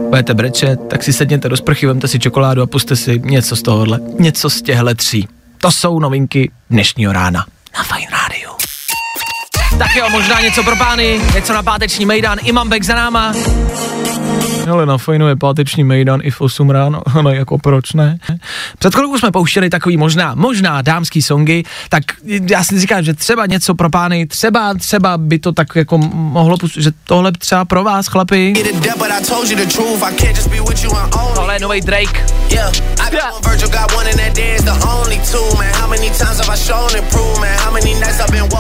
budete brečet, tak si sedněte do sprchy, vemte si čokoládu a puste si něco z tohohle, něco z těchhle tří. To jsou novinky dnešního rána na Fine Radio. Tak jo, možná něco pro pány, něco na páteční mejdan, Imam Bek za náma. Ale na fajnu je páteční mejdan i v 8 ráno, no jako proč ne? Před chvilkou jsme pouštěli takový možná, možná dámský songy, tak já si říkám, že třeba něco pro pány, třeba, třeba by to tak jako mohlo, pust- že tohle třeba pro vás, chlapi. Tohle je nový Drake. Yeah?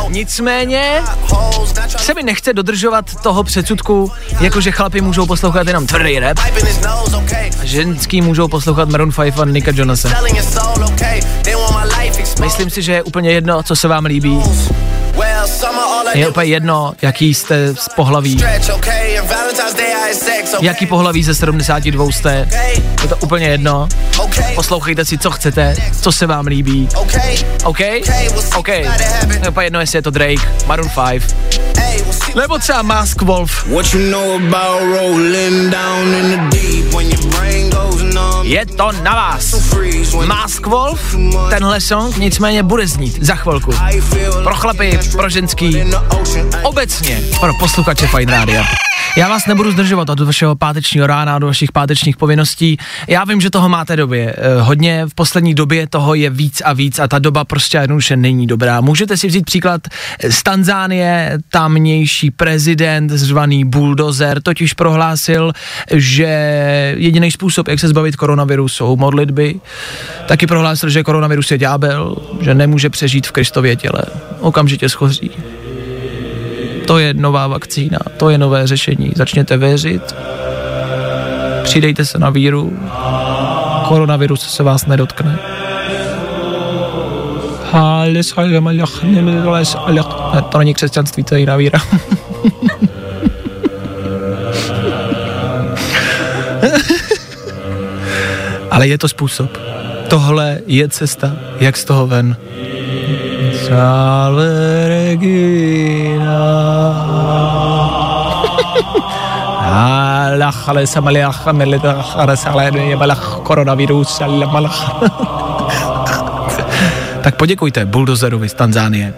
Nicméně se mi nechce dodržovat toho předsudku, jakože chlapi můžou poslouchat jenom tvrdý rap a ženský můžou poslouchat Maroon 5 a Nicka Jonasa. Myslím si, že je úplně jedno, co se vám líbí. Je úplně jedno, jaký jste z pohlaví, jaký pohlaví ze 72 jste. Je to úplně jedno. Poslouchejte si, co chcete, co se vám líbí. OK? OK. Je úplně jedno, jestli je to Drake, Maroon 5, Hey, we'll see. Nebo třeba Mask Wolf. What you know about rolling down in the deep when your brain goes numb? Je to na vás. Mask Wolf, tenhle song nicméně bude znít za chvilku. Pro chlapy, pro ženský, obecně pro posluchače Fine Rádia. Já vás nebudu zdržovat od vašeho pátečního rána, od vašich pátečních povinností. Já vím, že toho máte době. eh, hodně v poslední době toho je víc a víc a ta doba prostě jednoduše není dobrá. Můžete si vzít příklad z Tanzánie, tamnější prezident zvaný Bulldozer totiž prohlásil, že jediný způsob, jak se zbavit koronaviru, jsou modlitby. Taky prohlásil, že koronavirus je ďábel, že nemůže přežít v Kristově těle. Okamžitě schoří. To je nová vakcína, to je nové řešení. Začněte věřit, přidejte se na víru, koronavirus se vás nedotkne. Ne, to není křesťanství, to je jiná víra. Ale je to způsob. Tohle je cesta, jak z toho ven. Salve Regina. Alach, ale samaliach, amelitach, arasale, jebalach, koronavirus, alamalach. Tak poděkujte Bulldozerovi z Tanzánie.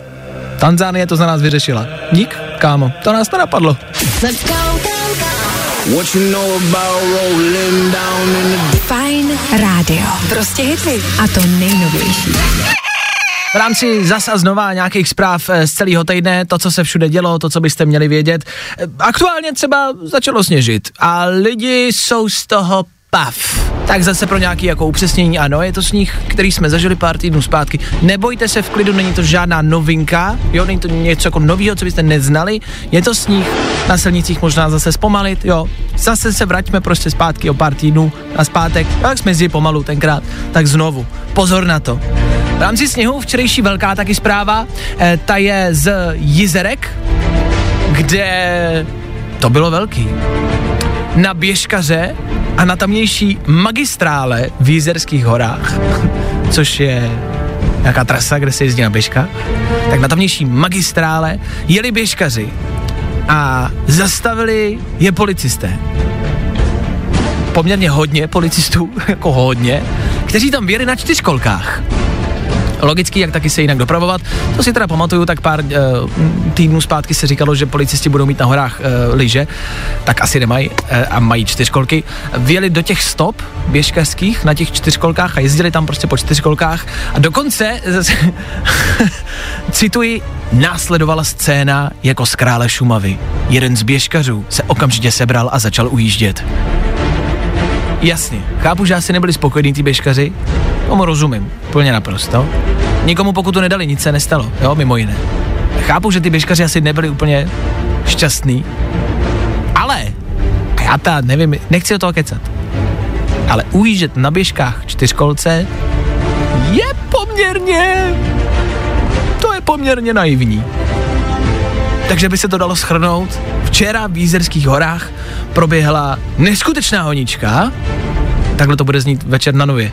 Tanzánie to za nás vyřešila. Dík, kámo, to nás to napadlo. Let's go. What you know about rolling down in the Fajn rádio. Prostě hity. A to nejnovější. V rámci zas a znova nějakých zpráv eh, z celého týdne, to, co se všude dělo, to, co byste měli vědět. Eh, Aktuálně třeba začalo sněžit a lidi jsou z toho pav. Tak zase pro nějaký jako upřesnění, ano, je to sníh, který jsme zažili pár týdnů zpátky. Nebojte se v klidu, není to žádná novinka, jo, není to něco jako novýho, co byste neznali. Je to sníh, na silnicích možná zase zpomalit, jo. Zase se vraťme prostě zpátky o pár týdnů na zpátek, jak jsme jezdili pomalu tenkrát, tak znovu. Pozor na to. Rámci sněhu včerejší velká taky zpráva, eh, ta je z Jizerek, kde to bylo velký. Na Běžkaře a na tamnější magistrále v Jizerských horách, což je nějaká trasa, kde se jezdí na běžkách, tak na tamnější magistrále jeli běžkaři a zastavili je policisté. Poměrně hodně policistů, jako hodně, kteří tam věli na čtyřkolkách logicky, jak taky se jinak dopravovat. To si teda pamatuju, tak pár uh, týdnů zpátky se říkalo, že policisti budou mít na horách uh, lyže, tak asi nemají uh, a mají čtyřkolky. Vjeli do těch stop běžkařských na těch čtyřkolkách a jezdili tam prostě po čtyřkolkách a dokonce, cituji, následovala scéna jako z krále Šumavy. Jeden z běžkařů se okamžitě sebral a začal ujíždět. Jasně, chápu, že asi nebyli spokojení ty běžkaři, tomu rozumím, plně naprosto. Nikomu pokud to nedali, nic se nestalo, jo, mimo jiné. Chápu, že ty běžkaři asi nebyli úplně šťastný, ale, a já ta nevím, nechci o toho kecat, ale ujíždět na běžkách čtyřkolce je poměrně, to je poměrně naivní. Takže by se to dalo schrnout. Včera v Jízerských horách proběhla neskutečná honička. Takhle to bude znít večer na nově.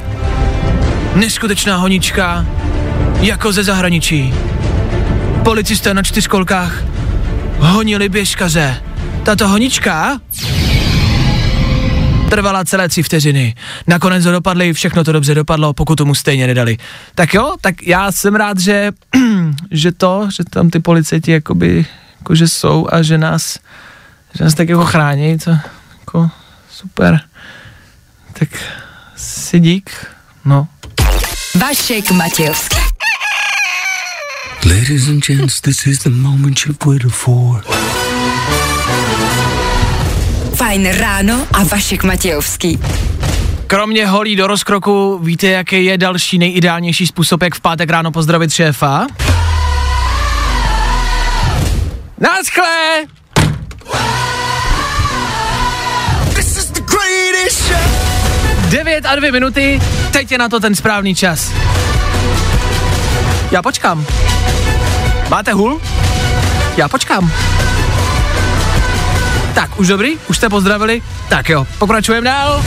Neskutečná honička, jako ze zahraničí. Policisté na čtyřkolkách honili běžkaře. Tato honička trvala celé tři vteřiny. Nakonec ho dopadli, všechno to dobře dopadlo, pokud tomu stejně nedali. Tak jo, tak já jsem rád, že, že to, že tam ty policajti jakoby jako že jsou a že nás, že nás tak jako chrání, to jako super. Tak si dík, no. Vašek Matějovský. Ladies and gents, this is the moment you've waited for. Fajn ráno a Vašek Matějovský. Kromě holí do rozkroku, víte, jaký je další nejideálnější způsob, jak v pátek ráno pozdravit šéfa? Naschle! This is the greatest show. 9 a 2 minuty, teď je na to ten správný čas. Já počkám. Máte hul? Já počkám. Tak, už dobrý? Už jste pozdravili? Tak jo, pokračujeme dál.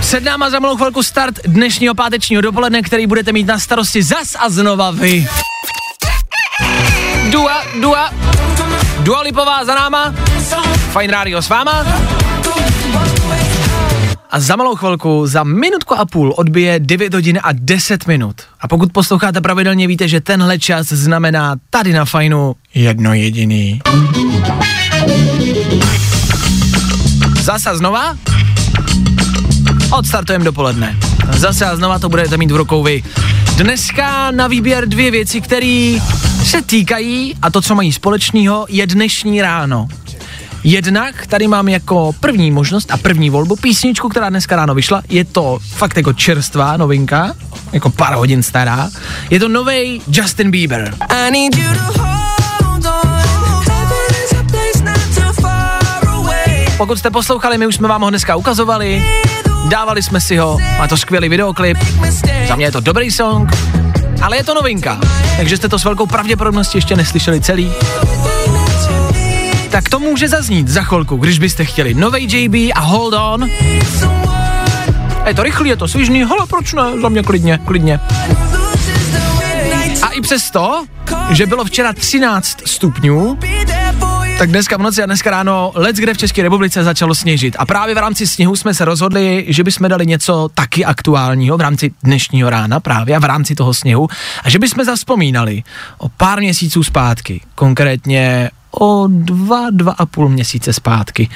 Před náma za malou chvilku start dnešního pátečního dopoledne, který budete mít na starosti zas a znova vy. Dua, Dua, Dua Lipová za náma, Fine Radio s váma. A za malou chvilku, za minutku a půl odbije 9 hodin a 10 minut. A pokud posloucháte pravidelně, víte, že tenhle čas znamená tady na Fajnu jedno jediný. Zase znova? Odstartujeme dopoledne. Zase a znova to budete mít v rukou vy. Dneska na výběr dvě věci, které se týkají a to, co mají společného, je dnešní ráno. Jednak tady mám jako první možnost a první volbu písničku, která dneska ráno vyšla. Je to fakt jako čerstvá novinka, jako pár hodin stará. Je to nový Justin Bieber. I need you to hold on. Pokud jste poslouchali, my už jsme vám ho dneska ukazovali, dávali jsme si ho, má to skvělý videoklip, za mě je to dobrý song, ale je to novinka, takže jste to s velkou pravděpodobností ještě neslyšeli celý. Tak to může zaznít za chvilku, když byste chtěli novej JB a Hold On. Je to rychlý, je to svižný, hele proč ne, za mě klidně, klidně. A i přesto, že bylo včera 13 stupňů, tak dneska v noci a dneska ráno let kde v České republice začalo sněžit. A právě v rámci sněhu jsme se rozhodli, že bychom dali něco taky aktuálního v rámci dnešního rána právě a v rámci toho sněhu a že bychom zavzpomínali o pár měsíců zpátky, konkrétně o dva, dva a půl měsíce zpátky.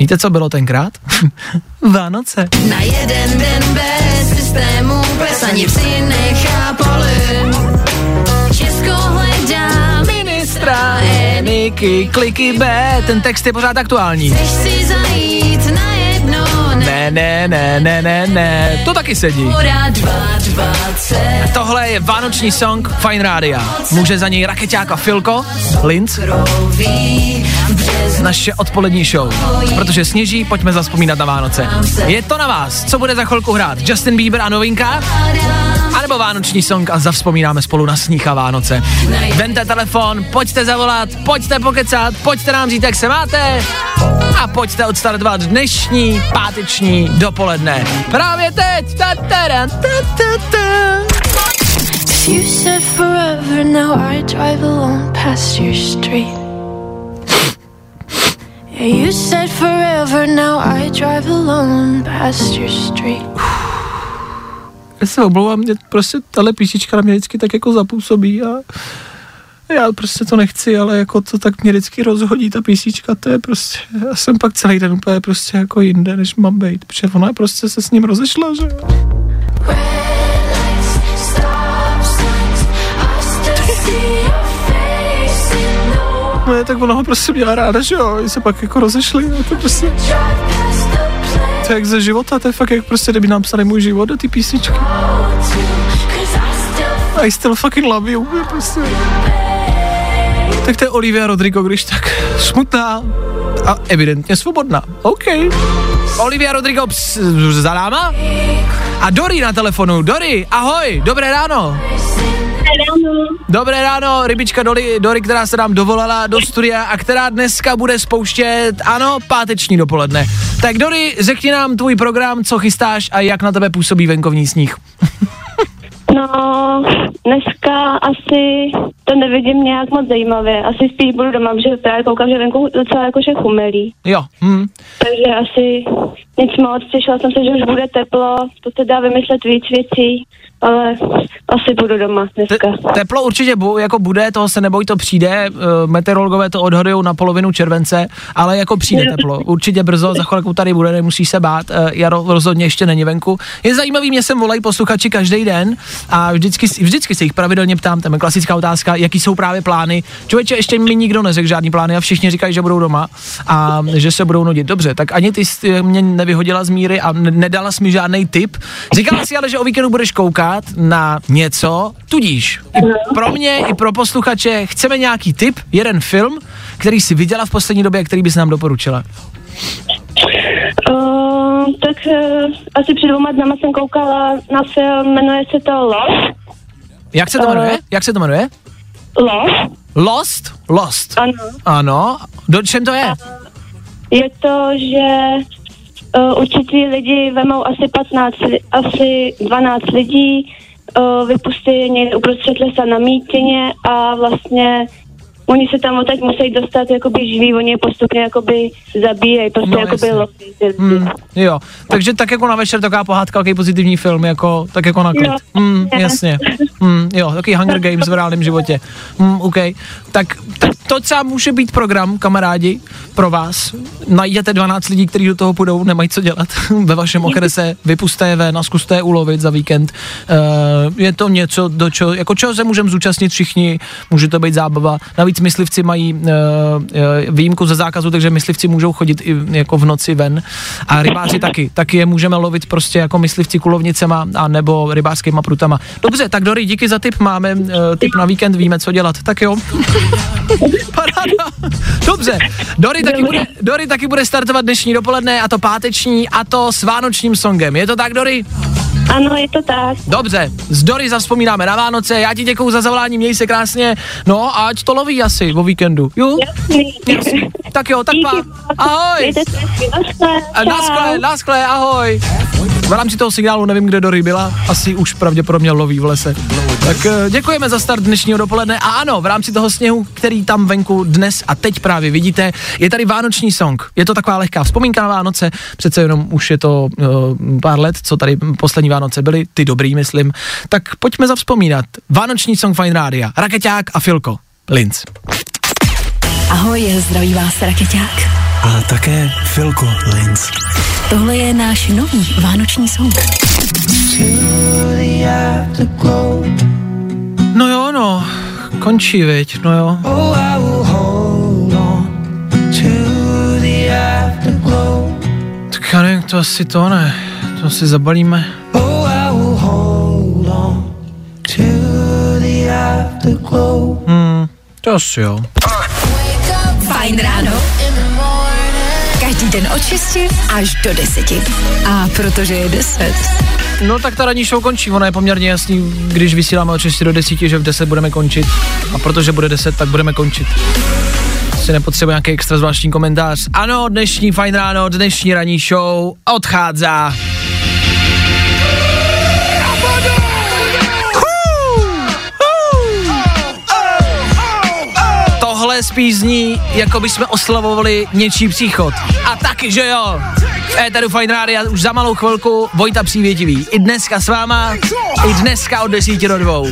Víte, co bylo tenkrát? Vánoce. Na jeden den bez systému, bez ani psi nechápali. Česko hledá Ministra Eniky, kliky B, ten text je pořád aktuální. Chceš si zajít na Ne, ne, ne, ne, ne, ne, to taky sedí. 220. Tohle je vánoční song Fine Rádia. Může za něj rakeťáka Filko, Linz, naše odpolední show. Protože sněží, pojďme zaspomínat na Vánoce. Je to na vás, co bude za chvilku hrát? Justin Bieber a novinka? A nebo vánoční song a zavzpomínáme spolu na sníh a Vánoce. Vente telefon, pojďte zavolat, pojďte pokecat, pojďte nám říct, jak se máte a pojďte odstartovat dnešní páteční dopoledne. Právě teď! Ta, ta, ta, ta, ta. You said forever, now I drive alone past your street. Yeah, you said forever, now I drive alone past your street. Já se omlouvám, mě prostě tahle písnička na mě vždycky tak jako zapůsobí a já prostě to nechci, ale jako to tak mě vždycky rozhodí ta písnička, to je prostě, já jsem pak celý den úplně prostě jako jinde, než mám být, protože ona prostě se s ním rozešla, že jo. No, tak ona ho prostě měla ráda, že jo, oni se pak jako rozešli, a to prostě, to je jak ze života, to je fakt jak prostě, kdyby nám psali můj život do ty písničky. I still fucking love you, prostě. Tak to je Olivia Rodrigo, když tak smutná a evidentně svobodná. OK. Olivia Rodrigo ps, za náma? A Dory na telefonu. Dory, ahoj, dobré ráno. Dobré ráno, rybička Dory, Dory, která se nám dovolala do studia a která dneska bude spouštět, ano, páteční dopoledne. Tak Dory, řekni nám tvůj program, co chystáš a jak na tebe působí venkovní sníh. No, dneska asi to nevidím nějak moc zajímavě. Asi spíš budu doma, protože právě koukám, že venku docela jakože chumelí. Jo, hm. Takže asi nic moc, těšila jsem se, že už bude teplo, to se dá vymyslet víc věcí, ale asi budu doma dneska. Teplo určitě bu, jako bude, toho se neboj, to přijde. Uh, meteorologové to odhadují na polovinu července, ale jako přijde teplo. Určitě brzo, za chvilku tady bude, nemusíš se bát. Uh, jaro rozhodně ještě není venku. Je zajímavý, mě sem volají posluchači každý den a vždycky, vždycky se jich pravidelně ptám, tam je klasická otázka, jaký jsou právě plány. Člověče, ještě mi nikdo neřekl žádný plány a všichni říkají, že budou doma a že se budou nudit. Dobře, tak ani ty jsi mě nevyhodila z míry a ne- nedala jsi mi žádný tip. Říkala si ale, že o víkendu budeš koukat na něco, tudíž i pro mě, i pro posluchače chceme nějaký tip, jeden film, který si viděla v poslední době, a který bys nám doporučila. Uh, tak uh, asi před dvěma dnama jsem koukala na film, jmenuje se to Lost. Jak se to jmenuje? Jak se to jmenuje? Lost? Lost? Lost. Ano. Ano. Do čem to je? Je to, že uh, určitý lidi vemou asi 15, li- asi 12 lidí, uh, vypustí je někde uprostřed lesa na mítině a vlastně oni se tam odtaď musí dostat jakoby živí, oni je postupně jakoby zabíjejí, prostě No, jakoby lidi. Hmm, jo, takže tak jako na večer taková pohádka, takový pozitivní film, jako, tak jako na klid. Jo, Hmm, jasně. Hmm, jo, takový Hunger Games v reálném životě. Hmm, OK. Tak, tak to třeba může být program, kamarádi, pro vás. Najděte 12 lidí, kteří do toho půjdou, nemají co dělat ve vašem okrese, vypuste je ven a zkuste je ulovit za víkend. Uh, je to něco, do čeho, jako čeho se můžeme zúčastnit všichni, může to být zábava. Navíc myslivci mají uh, výjimku ze zákazu, takže myslivci můžou chodit i jako v noci ven. A rybáři taky. Taky je můžeme lovit prostě jako myslivci kulovnicema a nebo rybářskýma prutama. Dobře, tak Dory, díky za tip. Máme uh, tip na víkend, víme, co dělat. Tak jo. Paráda. Dobře. Dory taky, bude, Dory taky bude startovat dnešní dopoledne a to páteční a to s vánočním songem. Je to tak, Dory? Ano, je to tak. Dobře, z Dory zavzpomínáme na Vánoce, já ti děkuju za zavolání, měj se krásně, no a ať to loví asi o víkendu, jo? Jasný. Tak jo, tak pa. Ahoj. Mějte se hezky, naschle, A čau. Naschle, naschle, ahoj. V rámci toho signálu nevím, kde Dory byla, asi už pravděpodobně loví v lese. Tak eh, děkujeme za start dnešního dopoledne a ano, v rámci toho sněhu, který tam venku dnes a teď právě vidíte, je tady vánoční song. Je to taková lehká vzpomínka na Vánoce, přece jenom už je to uh, pár let, co tady poslední Vánoce byly, ty dobrý, myslím. Tak pojďme zavzpomínat. Vánoční song Fine Rádia, Rakeťák a Filko. Linz. Ahoj, zdraví vás Raketák. A také Filko Linz. Tohle je náš nový vánoční song. No jo, no, končí, viď, no jo. Tak já nevím, to asi to ne, to si zabalíme. Hmm, to asi jo. Fajn ráno. Každý den od 6 až do 10. A protože je 10. No tak ta ranní show končí, ono je poměrně jasný, když vysíláme od 6 do 10, že v 10 budeme končit. A protože bude 10, tak budeme končit. Si nepotřebuje nějaký extra zvláštní komentář. Ano, dnešní fajn ráno, dnešní ranní show odchází. Spíš zní, jako by jsme oslavovali něčí příchod. A taky, že jo. V Éteru Fine Rádia už za malou chvilku Vojta Přívětivý. I dneska s váma, i dneska od 10 do 2.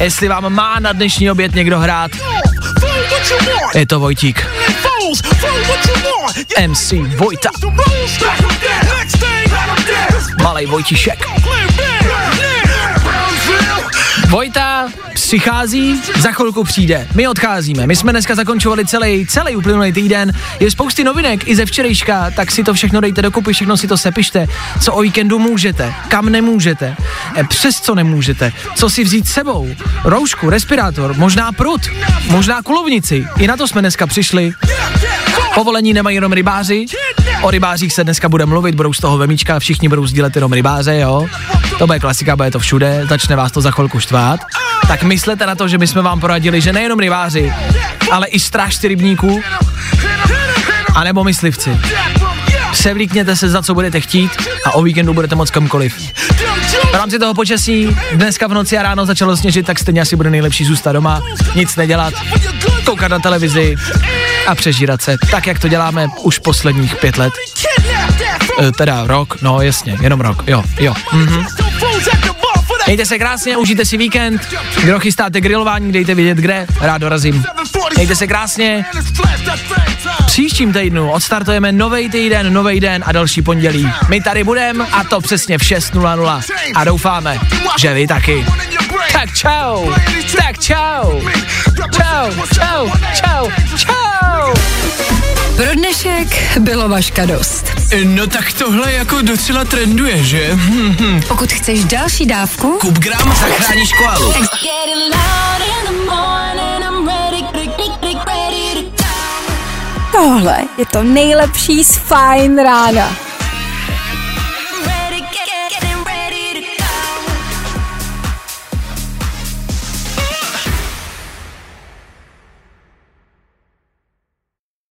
Jestli vám má na dnešní oběd někdo hrát, je to Vojtík. MC Vojta. Malej Vojtišek. Vojta přichází, za chvilku přijde. My odcházíme. My jsme dneska zakončovali celý, celý uplynulý týden. Je spousty novinek i ze včerejška, tak si to všechno dejte dokupy, všechno si to sepište. Co o víkendu můžete, kam nemůžete, eh, přes co nemůžete, co si vzít sebou. Roušku, respirátor, možná prut, možná kulovnici. I na to jsme dneska přišli. Povolení nemají jenom rybáři, o rybářích se dneska bude mluvit, budou z toho vemíčka, všichni budou sdílet jenom rybáře, jo. To bude klasika, bude to všude, začne vás to za chvilku štvát. Tak myslete na to, že my jsme vám poradili, že nejenom rybáři, ale i strážci rybníků, anebo myslivci. Převlíkněte se, za co budete chtít a o víkendu budete moc kamkoliv. V rámci toho počasí dneska v noci a ráno začalo sněžit, tak stejně asi bude nejlepší zůstat doma, nic nedělat, koukat na televizi a přežírat se, tak jak to děláme už posledních pět let. E, teda rok, no jasně, jenom rok, jo, jo. Mhm. Mějte se krásně, užijte si víkend. Kdo chystáte grilování, dejte vědět kde, rád dorazím. Mějte se krásně. Příštím týdnu odstartujeme nový týden, nový den a další pondělí. My tady budeme a to přesně v 6.00 a doufáme, že vy taky. Tak čau, tak čau, čau, čau, čau, čau. Pro dnešek bylo vaška dost. No tak tohle jako docela trenduje, že? Pokud chceš další dávku, Kup gram, zachráníš koalu. Tohle je to nejlepší z Fine rána.